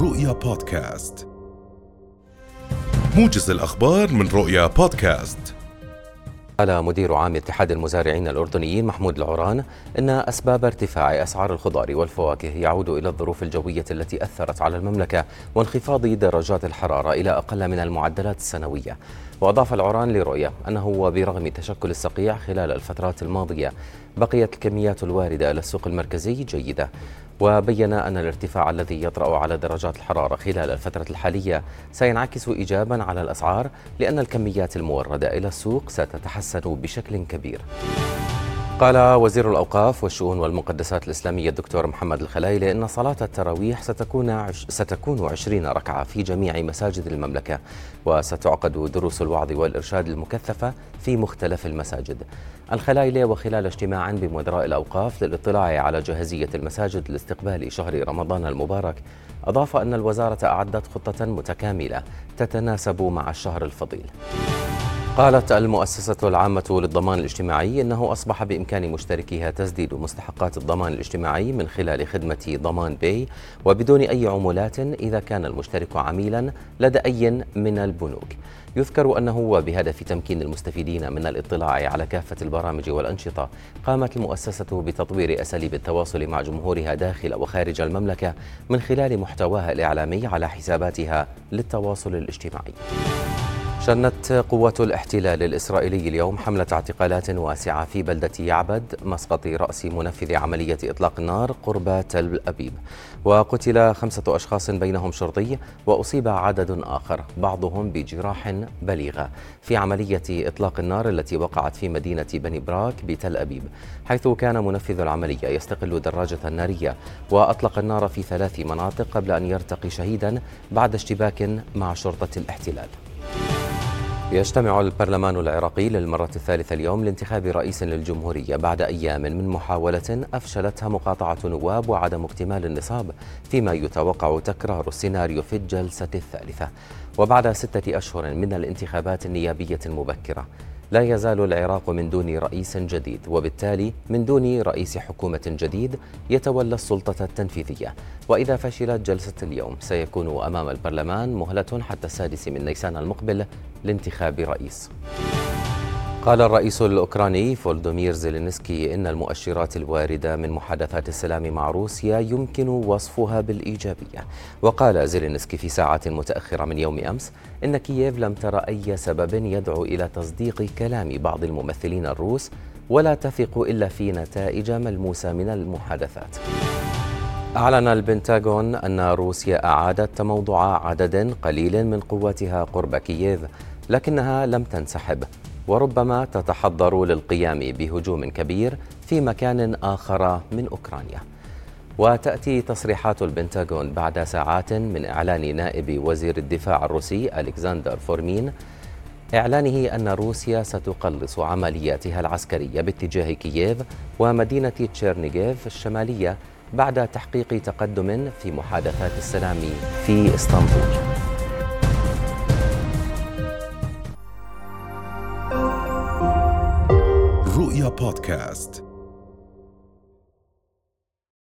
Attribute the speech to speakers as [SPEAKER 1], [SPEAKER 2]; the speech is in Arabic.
[SPEAKER 1] رؤيا بودكاست. موجز الأخبار من رؤيا بودكاست.
[SPEAKER 2] قال مدير عام اتحاد المزارعين الأردنيين محمود العران إن أسباب ارتفاع أسعار الخضار والفواكه يعود إلى الظروف الجوية التي أثرت على المملكة وانخفاض درجات الحرارة إلى أقل من المعدلات السنوية. وأضاف العران لرؤية أنه وبرغم تشكل الصقيع خلال الفترات الماضية بقيت الكميات الواردة إلى السوق المركزي جيدة. وبين أن الارتفاع الذي يطرأ على درجات الحرارة خلال الفترة الحالية سينعكس إيجابا على الأسعار لأن الكميات الموردة إلى السوق ستتحسن بشكل كبير. قال وزير الأوقاف والشؤون والمقدسات الإسلامية الدكتور محمد الخلايلي إن صلاة التراويح ستكون عش ستكون عشرين ركعة في جميع مساجد المملكة وستعقد دروس الوعظ والإرشاد المكثفة في مختلف المساجد. الخلايلي وخلال اجتماع بمدراء الأوقاف للاطلاع على جاهزية المساجد لاستقبال شهر رمضان المبارك أضاف أن الوزارة أعدت خطة متكاملة تتناسب مع الشهر الفضيل. قالت المؤسسة العامة للضمان الاجتماعي إنه أصبح بإمكان مشتركيها تسديد مستحقات الضمان الاجتماعي من خلال خدمة ضمان باي وبدون أي عمولات إذا كان المشترك عميلا لدى أي من البنوك. يذكر أنه وبهدف تمكين المستفيدين من الاطلاع على كافة البرامج والأنشطة قامت المؤسسة بتطوير أساليب التواصل مع جمهورها داخل وخارج المملكة من خلال محتواها الإعلامي على حساباتها للتواصل الاجتماعي. شنت قوات الاحتلال الإسرائيلي اليوم حملة اعتقالات واسعة في بلدة يعبد مسقط رأس منفذ عملية إطلاق النار قرب تل أبيب. وقتل خمسة أشخاص بينهم شرطي وأصيب عدد آخر بعضهم بجراح بليغة في عملية إطلاق النار التي وقعت في مدينة بني براك بتل أبيب حيث كان منفذ العملية يستقل دراجة نارية. وأطلق النار في ثلاث مناطق قبل أن يرتقي شهيدا بعد اشتباك مع شرطة الاحتلال. يجتمع البرلمان العراقي للمرة الثالثة اليوم لانتخاب رئيس للجمهورية بعد أيام من محاولة أفشلتها مقاطعة نواب وعدم اكتمال النصاب فيما يتوقع تكرار السيناريو في الجلسة الثالثة. وبعد ستة أشهر من الانتخابات النيابية المبكرة لا يزال العراق من دون رئيس جديد وبالتالي من دون رئيس حكومة جديد يتولى السلطة التنفيذية. وإذا فشلت جلسة اليوم سيكون أمام البرلمان مهلة حتى السادس من نيسان المقبل لانتخاب رئيس. قال الرئيس الأوكراني فولدومير زيلينسكي إن المؤشرات الواردة من محادثات السلام مع روسيا يمكن وصفها بالإيجابية. وقال زيلينسكي في ساعات متأخرة من يوم أمس إن كييف لم ترى أي سبب يدعو إلى تصديق كلام بعض الممثلين الروس ولا تثق إلا في نتائج ملموسة من المحادثات. أعلن البنتاغون أن روسيا أعادت تموضع عدد قليل من قواتها قرب كييف لكنها لم تنسحب. وربما تتحضر للقيام بهجوم كبير في مكان آخر من أوكرانيا. وتأتي تصريحات البنتاغون بعد ساعات من إعلان نائب وزير الدفاع الروسي ألكسندر فورمين إعلانه أن روسيا ستقلص عملياتها العسكرية باتجاه كييف ومدينة تشيرنيغيف الشمالية بعد تحقيق تقدم في محادثات السلام في إسطنبول.
[SPEAKER 1] رؤيا بودكاست.